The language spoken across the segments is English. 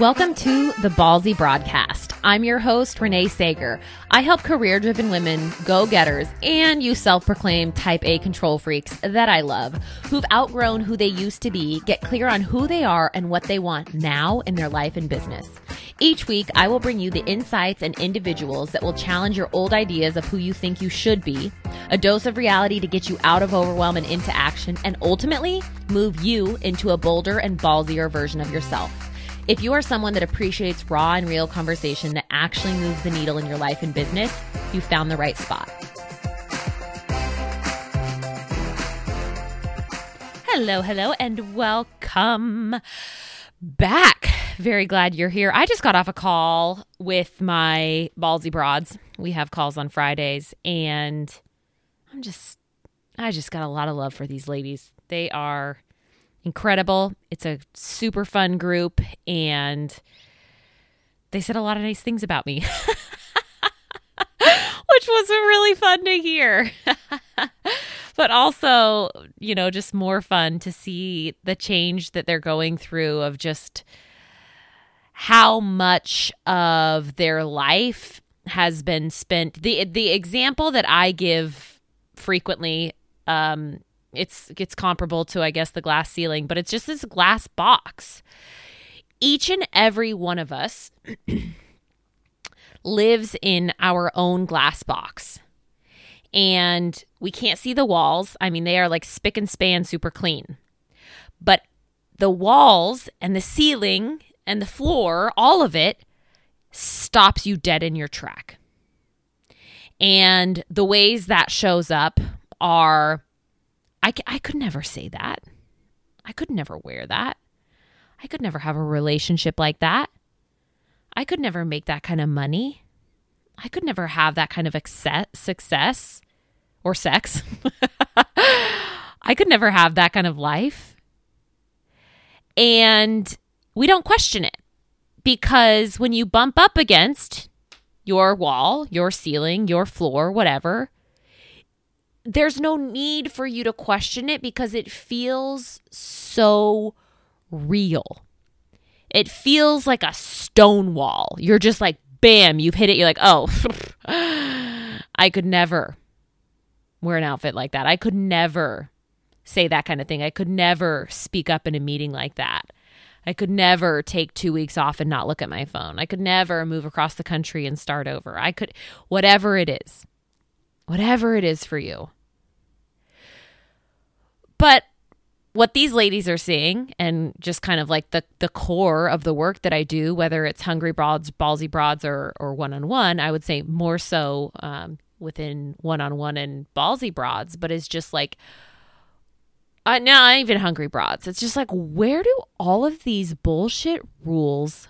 Welcome to the Ballsy Broadcast. I'm your host, Renee Sager. I help career driven women, go getters, and you self proclaimed type A control freaks that I love, who've outgrown who they used to be, get clear on who they are and what they want now in their life and business. Each week, I will bring you the insights and individuals that will challenge your old ideas of who you think you should be, a dose of reality to get you out of overwhelm and into action, and ultimately move you into a bolder and ballsier version of yourself. If you are someone that appreciates raw and real conversation that actually moves the needle in your life and business, you found the right spot. Hello, hello, and welcome back. Very glad you're here. I just got off a call with my ballsy broads. We have calls on Fridays, and I'm just, I just got a lot of love for these ladies. They are incredible. It's a super fun group, and they said a lot of nice things about me, which was really fun to hear. but also, you know, just more fun to see the change that they're going through of just how much of their life has been spent. The the example that I give frequently um, it's it's comparable to I guess the glass ceiling, but it's just this glass box. Each and every one of us lives in our own glass box. And we can't see the walls. I mean, they are like spick and span super clean. But the walls and the ceiling and the floor, all of it stops you dead in your track. And the ways that shows up are I, I could never say that. I could never wear that. I could never have a relationship like that. I could never make that kind of money. I could never have that kind of success or sex. I could never have that kind of life. And we don't question it because when you bump up against your wall, your ceiling, your floor, whatever, there's no need for you to question it because it feels so real. It feels like a stone wall. You're just like, bam, you've hit it. You're like, oh, I could never wear an outfit like that. I could never say that kind of thing. I could never speak up in a meeting like that. I could never take two weeks off and not look at my phone. I could never move across the country and start over. I could, whatever it is, whatever it is for you. But what these ladies are seeing and just kind of like the the core of the work that I do, whether it's hungry broads, ballsy broads, or or one on one, I would say more so um, within one on one and ballsy broads, but it's just like uh, not even hungry broads. It's just like where do all of these bullshit rules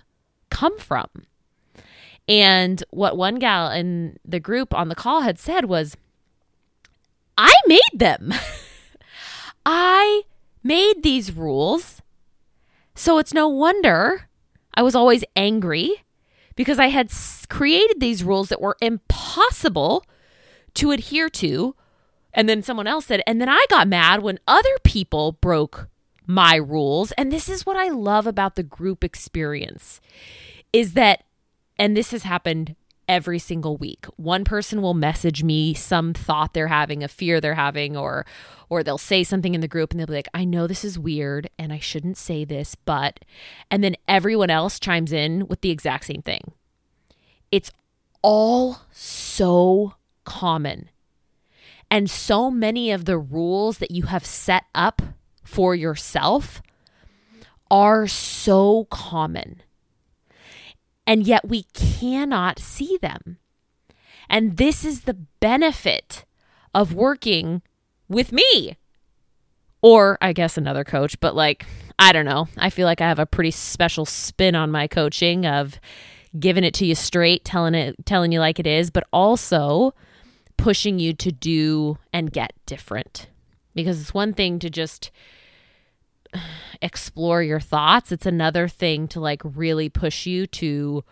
come from? And what one gal in the group on the call had said was, I made them. I made these rules. So it's no wonder I was always angry because I had created these rules that were impossible to adhere to. And then someone else said, and then I got mad when other people broke my rules. And this is what I love about the group experience is that, and this has happened every single week. One person will message me some thought they're having, a fear they're having, or or they'll say something in the group and they'll be like, I know this is weird and I shouldn't say this, but and then everyone else chimes in with the exact same thing. It's all so common. And so many of the rules that you have set up for yourself are so common and yet we cannot see them. And this is the benefit of working with me. Or I guess another coach, but like, I don't know. I feel like I have a pretty special spin on my coaching of giving it to you straight, telling it telling you like it is, but also pushing you to do and get different. Because it's one thing to just explore your thoughts. It's another thing to like really push you to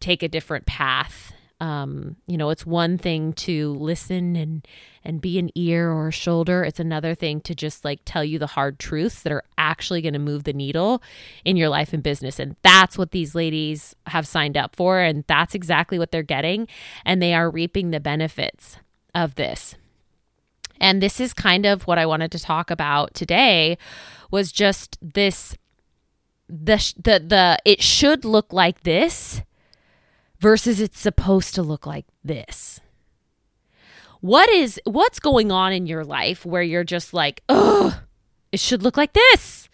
take a different path Um, you know, it's one thing to listen and and be an ear or a shoulder. It's another thing to just like tell you the hard truths that are actually going to move the needle in your life and business. And that's what these ladies have signed up for and that's exactly what they're getting and they are reaping the benefits of this. And this is kind of what I wanted to talk about today was just this the the the it should look like this versus it's supposed to look like this. What is what's going on in your life where you're just like, "Ugh, it should look like this."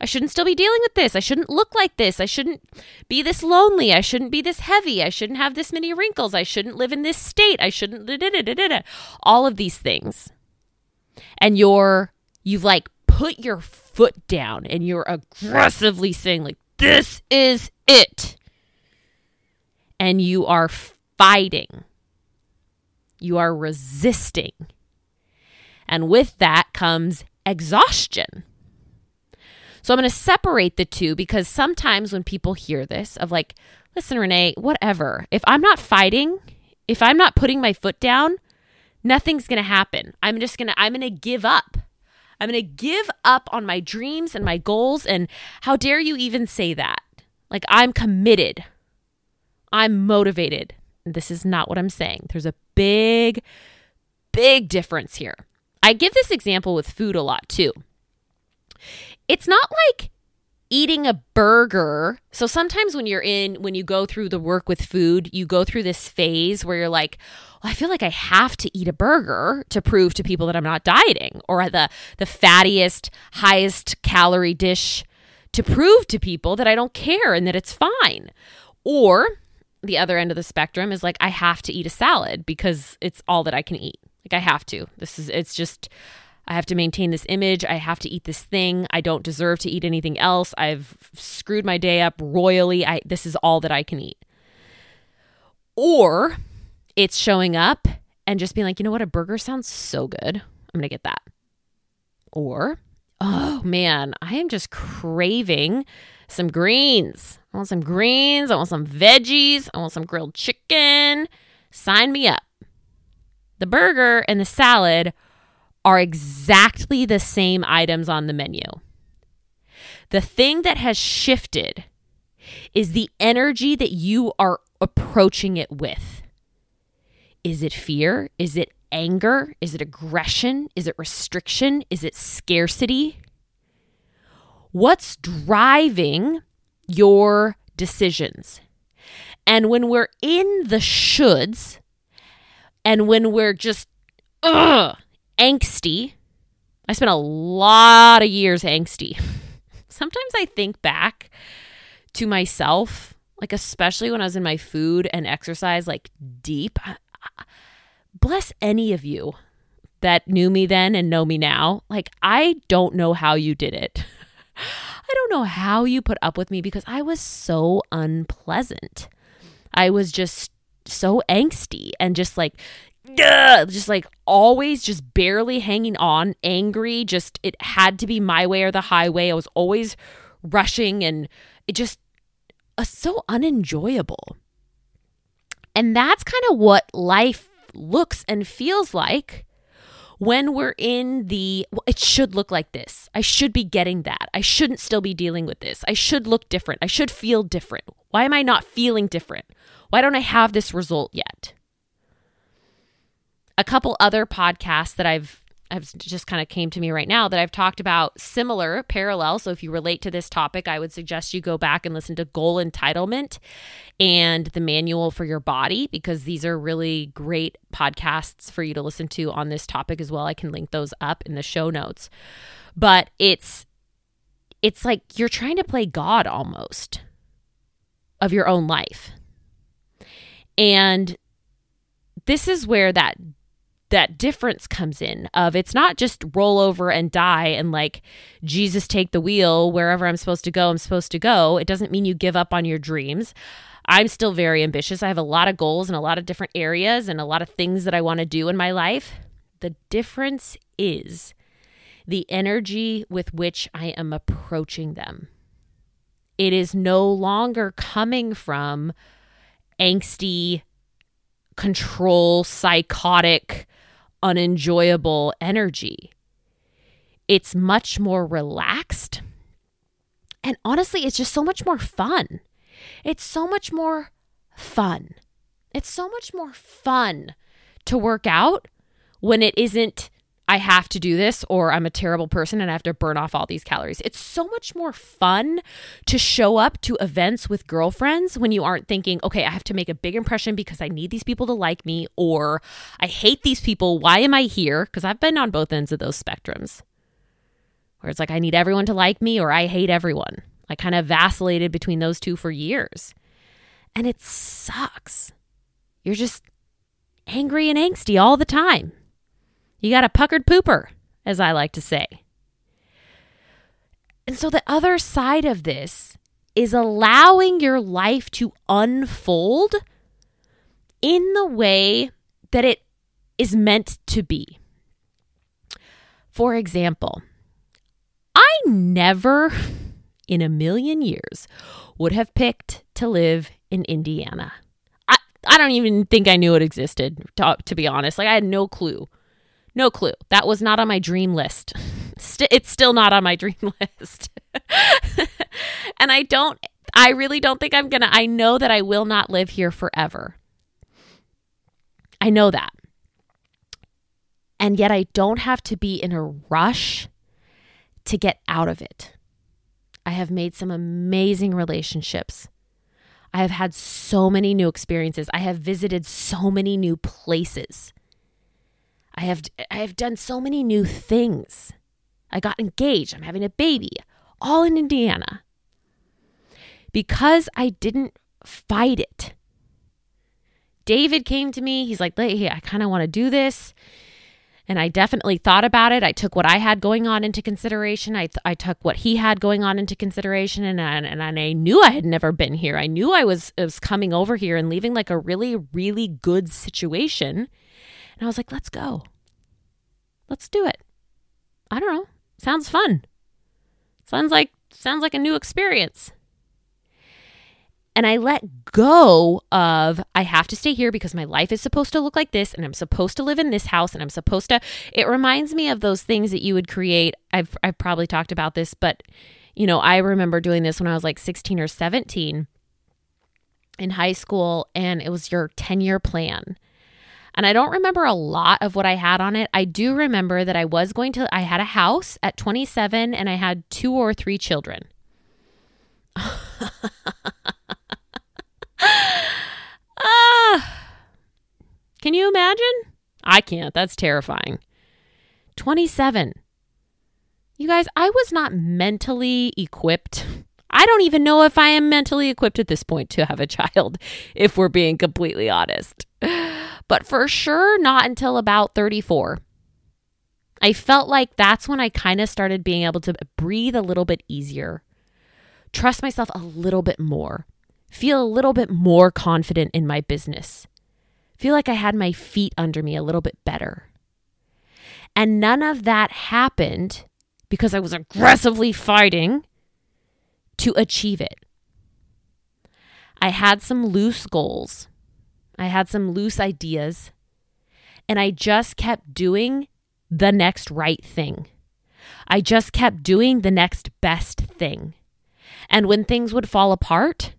I shouldn't still be dealing with this. I shouldn't look like this. I shouldn't be this lonely. I shouldn't be this heavy. I shouldn't have this many wrinkles. I shouldn't live in this state. I shouldn't da, da, da, all of these things. And you're you've like put your foot down and you're aggressively saying like this is it and you are fighting. You are resisting. And with that comes exhaustion. So I'm going to separate the two because sometimes when people hear this, of like, listen, Renee, whatever, if I'm not fighting, if I'm not putting my foot down, nothing's going to happen. I'm just going to, I'm going to give up. I'm going to give up on my dreams and my goals. And how dare you even say that? Like, I'm committed. I'm motivated. This is not what I'm saying. There's a big, big difference here. I give this example with food a lot too. It's not like eating a burger. So sometimes when you're in, when you go through the work with food, you go through this phase where you're like, well, I feel like I have to eat a burger to prove to people that I'm not dieting or the, the fattiest, highest calorie dish to prove to people that I don't care and that it's fine. Or the other end of the spectrum is like I have to eat a salad because it's all that I can eat. Like I have to. This is it's just I have to maintain this image. I have to eat this thing. I don't deserve to eat anything else. I've screwed my day up royally. I this is all that I can eat. Or it's showing up and just being like, "You know what? A burger sounds so good. I'm going to get that." Or, "Oh man, I am just craving some greens. I want some greens. I want some veggies. I want some grilled chicken. Sign me up. The burger and the salad are exactly the same items on the menu. The thing that has shifted is the energy that you are approaching it with. Is it fear? Is it anger? Is it aggression? Is it restriction? Is it scarcity? What's driving your decisions? And when we're in the shoulds and when we're just ugh, angsty, I spent a lot of years angsty. Sometimes I think back to myself, like especially when I was in my food and exercise, like deep. Bless any of you that knew me then and know me now. Like, I don't know how you did it. I don't know how you put up with me because I was so unpleasant. I was just so angsty and just like, just like always just barely hanging on, angry. Just it had to be my way or the highway. I was always rushing and it just uh, so unenjoyable. And that's kind of what life looks and feels like when we're in the, well, it should look like this. I should be getting that. I shouldn't still be dealing with this. I should look different. I should feel different. Why am I not feeling different? Why don't I have this result yet? A couple other podcasts that I've I've just kind of came to me right now that I've talked about similar parallel. So if you relate to this topic, I would suggest you go back and listen to Goal Entitlement and the Manual for Your Body because these are really great podcasts for you to listen to on this topic as well. I can link those up in the show notes. But it's it's like you're trying to play God almost of your own life. And this is where that that difference comes in of it's not just roll over and die and like Jesus take the wheel wherever I'm supposed to go I'm supposed to go. It doesn't mean you give up on your dreams. I'm still very ambitious. I have a lot of goals in a lot of different areas and a lot of things that I want to do in my life. The difference is the energy with which I am approaching them. It is no longer coming from angsty control, psychotic, unenjoyable energy. It's much more relaxed. And honestly, it's just so much more fun. It's so much more fun. It's so much more fun to work out when it isn't I have to do this or I'm a terrible person and I have to burn off all these calories. It's so much more fun to show up to events with girlfriends when you aren't thinking, okay, I have to make a big impression because I need these people to like me or I hate these people. Why am I here? Because I've been on both ends of those spectrums where it's like, I need everyone to like me or I hate everyone. I kind of vacillated between those two for years. And it sucks. You're just angry and angsty all the time. You got a puckered pooper, as I like to say. And so the other side of this is allowing your life to unfold in the way that it is meant to be. For example, I never in a million years would have picked to live in Indiana. I, I don't even think I knew it existed, to, to be honest. Like, I had no clue no clue. That was not on my dream list. St- it's still not on my dream list. and I don't, I really don't think I'm going to, I know that I will not live here forever. I know that. And yet I don't have to be in a rush to get out of it. I have made some amazing relationships. I have had so many new experiences. I have visited so many new places. I have I have done so many new things. I got engaged, I'm having a baby, all in Indiana. Because I didn't fight it. David came to me, he's like, "Hey, I kind of want to do this." And I definitely thought about it. I took what I had going on into consideration. I, th- I took what he had going on into consideration, and I, and I knew I had never been here. I knew I was was coming over here and leaving like a really really good situation and I was like, let's go. Let's do it. I don't know. Sounds fun. Sounds like sounds like a new experience. And I let go of I have to stay here because my life is supposed to look like this and I'm supposed to live in this house and I'm supposed to it reminds me of those things that you would create. I've I've probably talked about this, but you know, I remember doing this when I was like 16 or 17 in high school and it was your 10-year plan and I don't remember a lot of what I had on it. I do remember that I was going to, I had a house at 27 and I had two or three children. ah, can you imagine? I can't. That's terrifying. 27. You guys, I was not mentally equipped. I don't even know if I am mentally equipped at this point to have a child, if we're being completely honest but for sure not until about 34. I felt like that's when I kind of started being able to breathe a little bit easier, trust myself a little bit more, feel a little bit more confident in my business, feel like I had my feet under me a little bit better. And none of that happened because I was aggressively fighting to achieve it. I had some loose goals I had some loose ideas, and I just kept doing the next right thing. I just kept doing the next best thing. And when things would fall apart,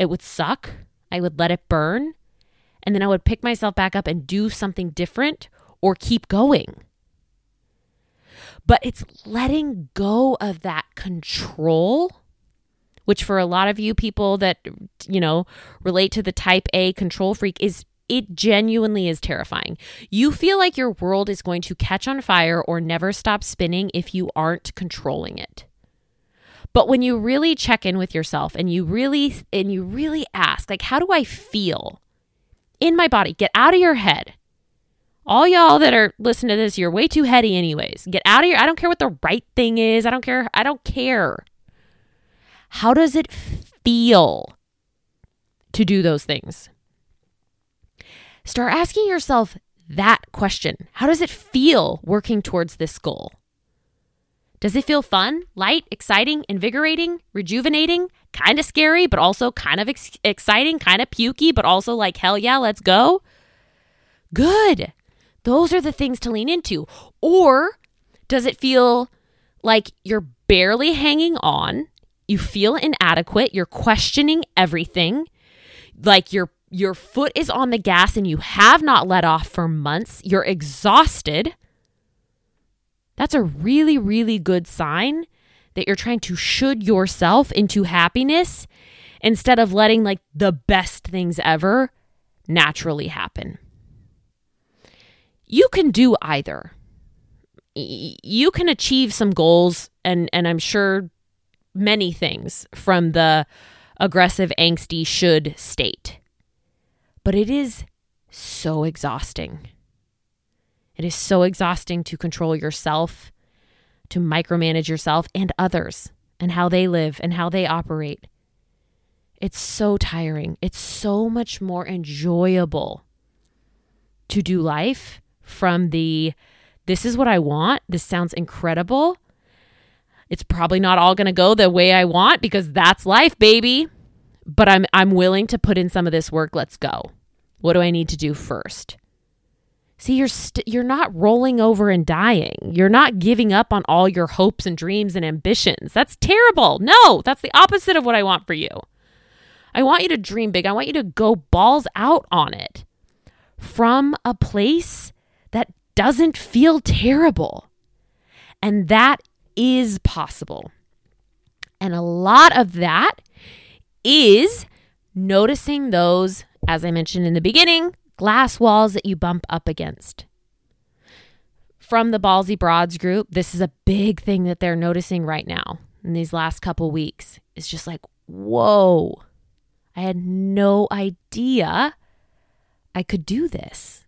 it would suck. I would let it burn. And then I would pick myself back up and do something different or keep going. But it's letting go of that control which for a lot of you people that, you know, relate to the type A control freak is it genuinely is terrifying. You feel like your world is going to catch on fire or never stop spinning if you aren't controlling it. But when you really check in with yourself and you really and you really ask like how do I feel in my body? Get out of your head. All y'all that are listening to this, you're way too heady anyways. Get out of your I don't care what the right thing is. I don't care. I don't care. How does it feel to do those things? Start asking yourself that question How does it feel working towards this goal? Does it feel fun, light, exciting, invigorating, rejuvenating, kind of scary, but also kind of ex- exciting, kind of pukey, but also like, hell yeah, let's go? Good. Those are the things to lean into. Or does it feel like you're barely hanging on? You feel inadequate, you're questioning everything, like your your foot is on the gas and you have not let off for months, you're exhausted. That's a really, really good sign that you're trying to should yourself into happiness instead of letting like the best things ever naturally happen. You can do either. You can achieve some goals and and I'm sure many things from the aggressive angsty should state. But it is so exhausting. It is so exhausting to control yourself, to micromanage yourself and others, and how they live and how they operate. It's so tiring. It's so much more enjoyable to do life from the this is what I want. This sounds incredible. It's probably not all going to go the way I want because that's life, baby but I'm I'm willing to put in some of this work. Let's go. What do I need to do first? See, you're you st- you're not rolling over and dying. You're not giving up on all your hopes and dreams and ambitions. That's terrible. No, that's the opposite of what I want for you. I want you to dream big. I want you to go balls out on it from a place that doesn't feel terrible. And that is possible. And a lot of that is noticing those, as I mentioned in the beginning, glass walls that you bump up against. From the Ballsy Broads group, this is a big thing that they're noticing right now in these last couple weeks. It's just like, whoa, I had no idea I could do this.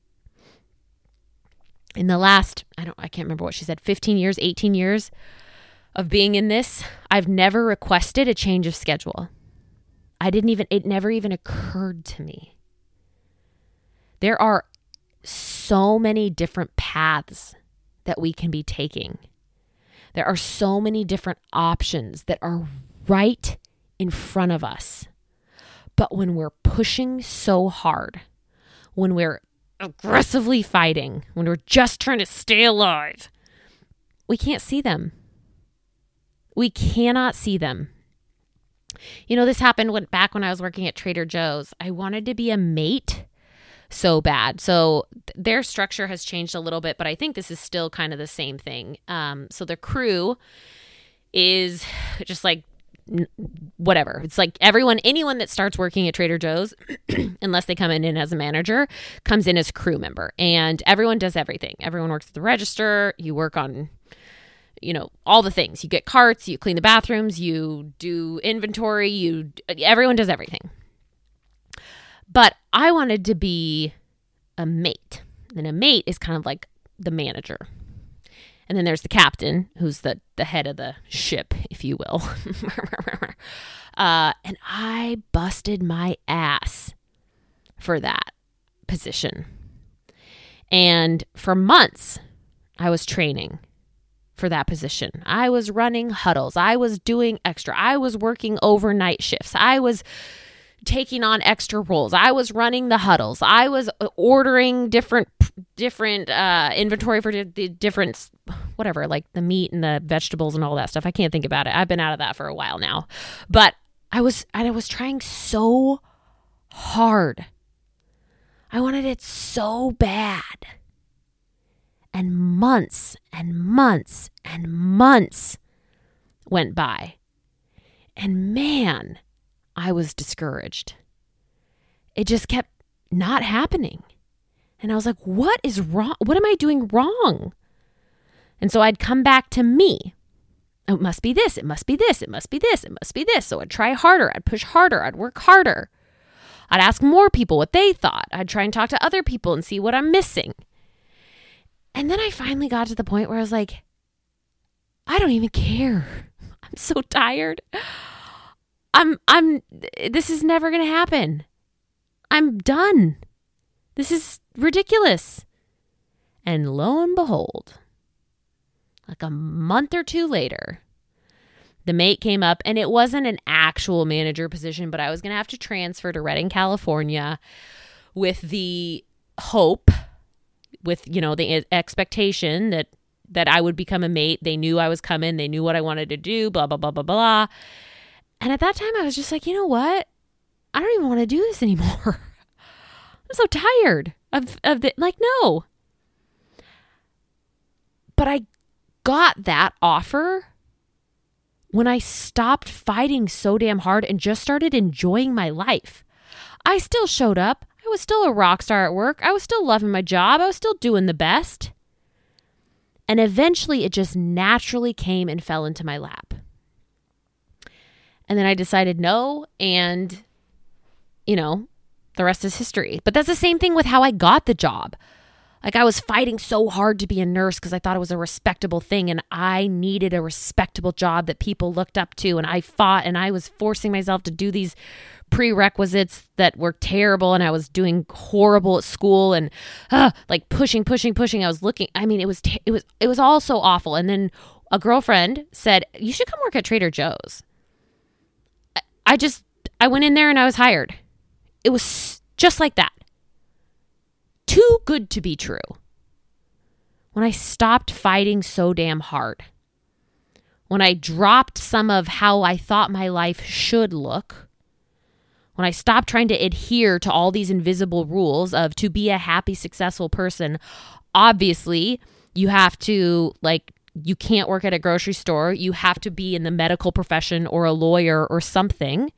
In the last, I don't I can't remember what she said, 15 years, 18 years of being in this, I've never requested a change of schedule. I didn't even, it never even occurred to me. There are so many different paths that we can be taking. There are so many different options that are right in front of us. But when we're pushing so hard, when we're aggressively fighting, when we're just trying to stay alive, we can't see them. We cannot see them. You know, this happened when, back when I was working at Trader Joe's. I wanted to be a mate so bad. So th- their structure has changed a little bit, but I think this is still kind of the same thing. Um, so their crew is just like whatever. It's like everyone, anyone that starts working at Trader Joe's, unless they come in, in as a manager, comes in as crew member, and everyone does everything. Everyone works at the register. You work on you know all the things. You get carts you clean the bathrooms you do inventory you everyone does everything. But i wanted to be a mate. And a mate is kind of like the manager. And then there's the captain who's the the head of the ship if you will. Uh, and i busted my ass for that position. And for months i was training for that position. I was running huddles. I was doing extra. I was working overnight shifts. I was taking on extra roles. I was running the huddles. I was uh, ordering different different uh, inventory for the different whatever, like the meat and the vegetables and all that stuff. I can't think about it. I've been out of that for a while now. But I was and I was trying so hard. I wanted it so bad. And months and months and months went by. And man, I was discouraged. It just kept not happening. And I was like, what is wrong? What am I doing wrong? And so I'd come back to me. it must be this. It must be this. It must be this. It must be this. So I'd try harder. I'd push harder. I'd work harder. I'd ask more people what they thought. I'd try and talk to other people and see what I'm missing. And then I finally got to the point where I was like, I don't even care. I'm so tired. I'm I'm this is never going to happen. I'm done. This is ridiculous. And lo and behold, like a month or two later, the mate came up and it wasn't an actual manager position, but I was going to have to transfer to Redding, California with the hope with, you know, the expectation that that I would become a mate. They knew I was coming, they knew what I wanted to do, blah blah blah blah blah. And at that time I was just like, "You know what? I don't even want to do this anymore." I'm so tired of of the like no. But I got that offer when I stopped fighting so damn hard and just started enjoying my life. I still showed up. Was still a rock star at work. I was still loving my job. I was still doing the best. And eventually it just naturally came and fell into my lap. And then I decided no. And, you know, the rest is history. But that's the same thing with how I got the job. Like I was fighting so hard to be a nurse because I thought it was a respectable thing and I needed a respectable job that people looked up to. And I fought and I was forcing myself to do these prerequisites that were terrible and I was doing horrible at school and uh, like pushing pushing pushing. I was looking I mean it was it was it was all so awful. And then a girlfriend said you should come work at Trader Joe's. I just I went in there and I was hired. It was just like that. Too good to be true. When I stopped fighting so damn hard, when I dropped some of how I thought my life should look, when I stopped trying to adhere to all these invisible rules of to be a happy, successful person, obviously you have to like you can't work at a grocery store. You have to be in the medical profession or a lawyer or something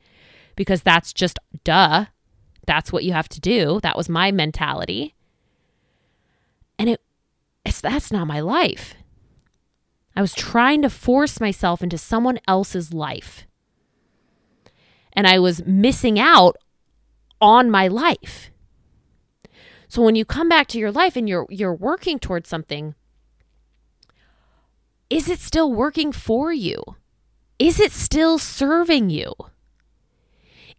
because that's just duh. That's what you have to do. That was my mentality. And it it's that's not my life. I was trying to force myself into someone else's life. And I was missing out on my life. So when you come back to your life and you're you're working towards something, is it still working for you? Is it still serving you?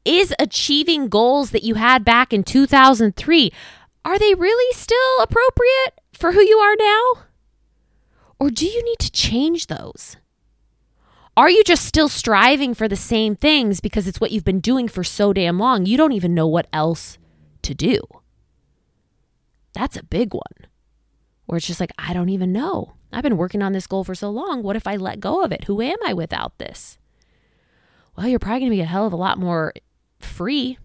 Is achieving goals that you had back in 2003 are they really still appropriate for who you are now? Or do you need to change those? Are you just still striving for the same things because it's what you've been doing for so damn long? You don't even know what else to do. That's a big one. Where it's just like, I don't even know. I've been working on this goal for so long. What if I let go of it? Who am I without this? Well, you're probably going to be a hell of a lot more free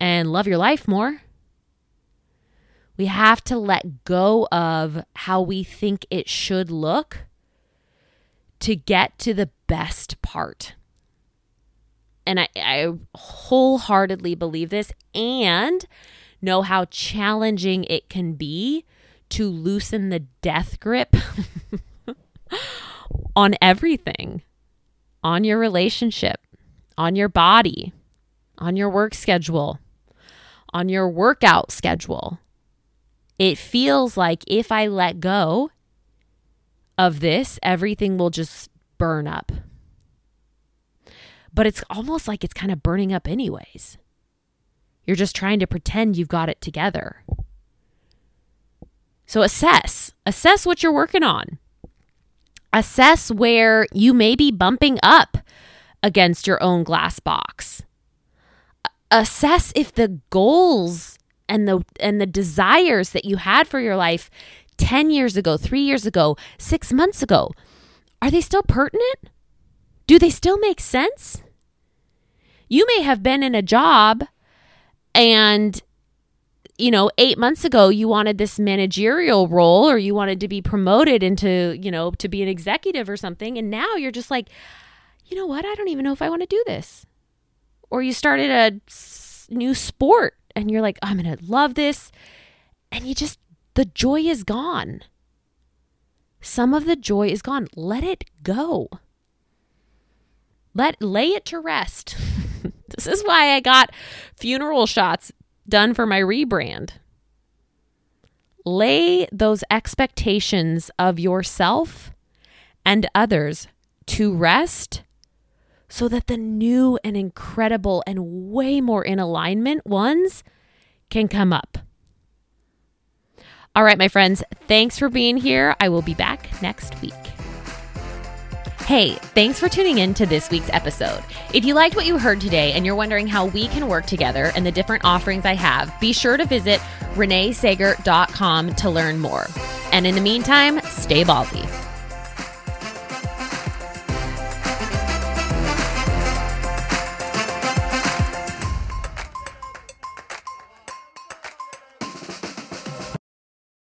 and love your life more. We have to let go of how we think it should look to get to the best part. And I, I wholeheartedly believe this and know how challenging it can be to loosen the death grip on everything on your relationship, on your body, on your work schedule, on your workout schedule, it feels like if I let go of this, everything will just burn up. But it's almost like it's kind of burning up, anyways. You're just trying to pretend you've got it together. So assess, assess what you're working on. Assess where you may be bumping up against your own glass box. Assess if the goals and the and the desires that you had for your life 10 years ago, 3 years ago, 6 months ago, are they still pertinent? Do they still make sense? You may have been in a job and you know, 8 months ago you wanted this managerial role or you wanted to be promoted into, you know, to be an executive or something and now you're just like, you know what? I don't even know if I want to do this. Or you started a new sport and you're like, oh, I'm going to love this. And you just, the joy is gone. Some of the joy is gone. Let it go. Let lay it to rest. this is why I got funeral shots done for my rebrand. Lay those expectations of yourself and others to rest so that the new and incredible and way more in alignment ones can come up. All right, my friends, thanks for being here. I will be back next week. Hey, thanks for tuning in to this week's episode. If you liked what you heard today and you're wondering how we can work together and the different offerings I have, be sure to visit reneesager.com to learn more. And in the meantime, stay ballsy.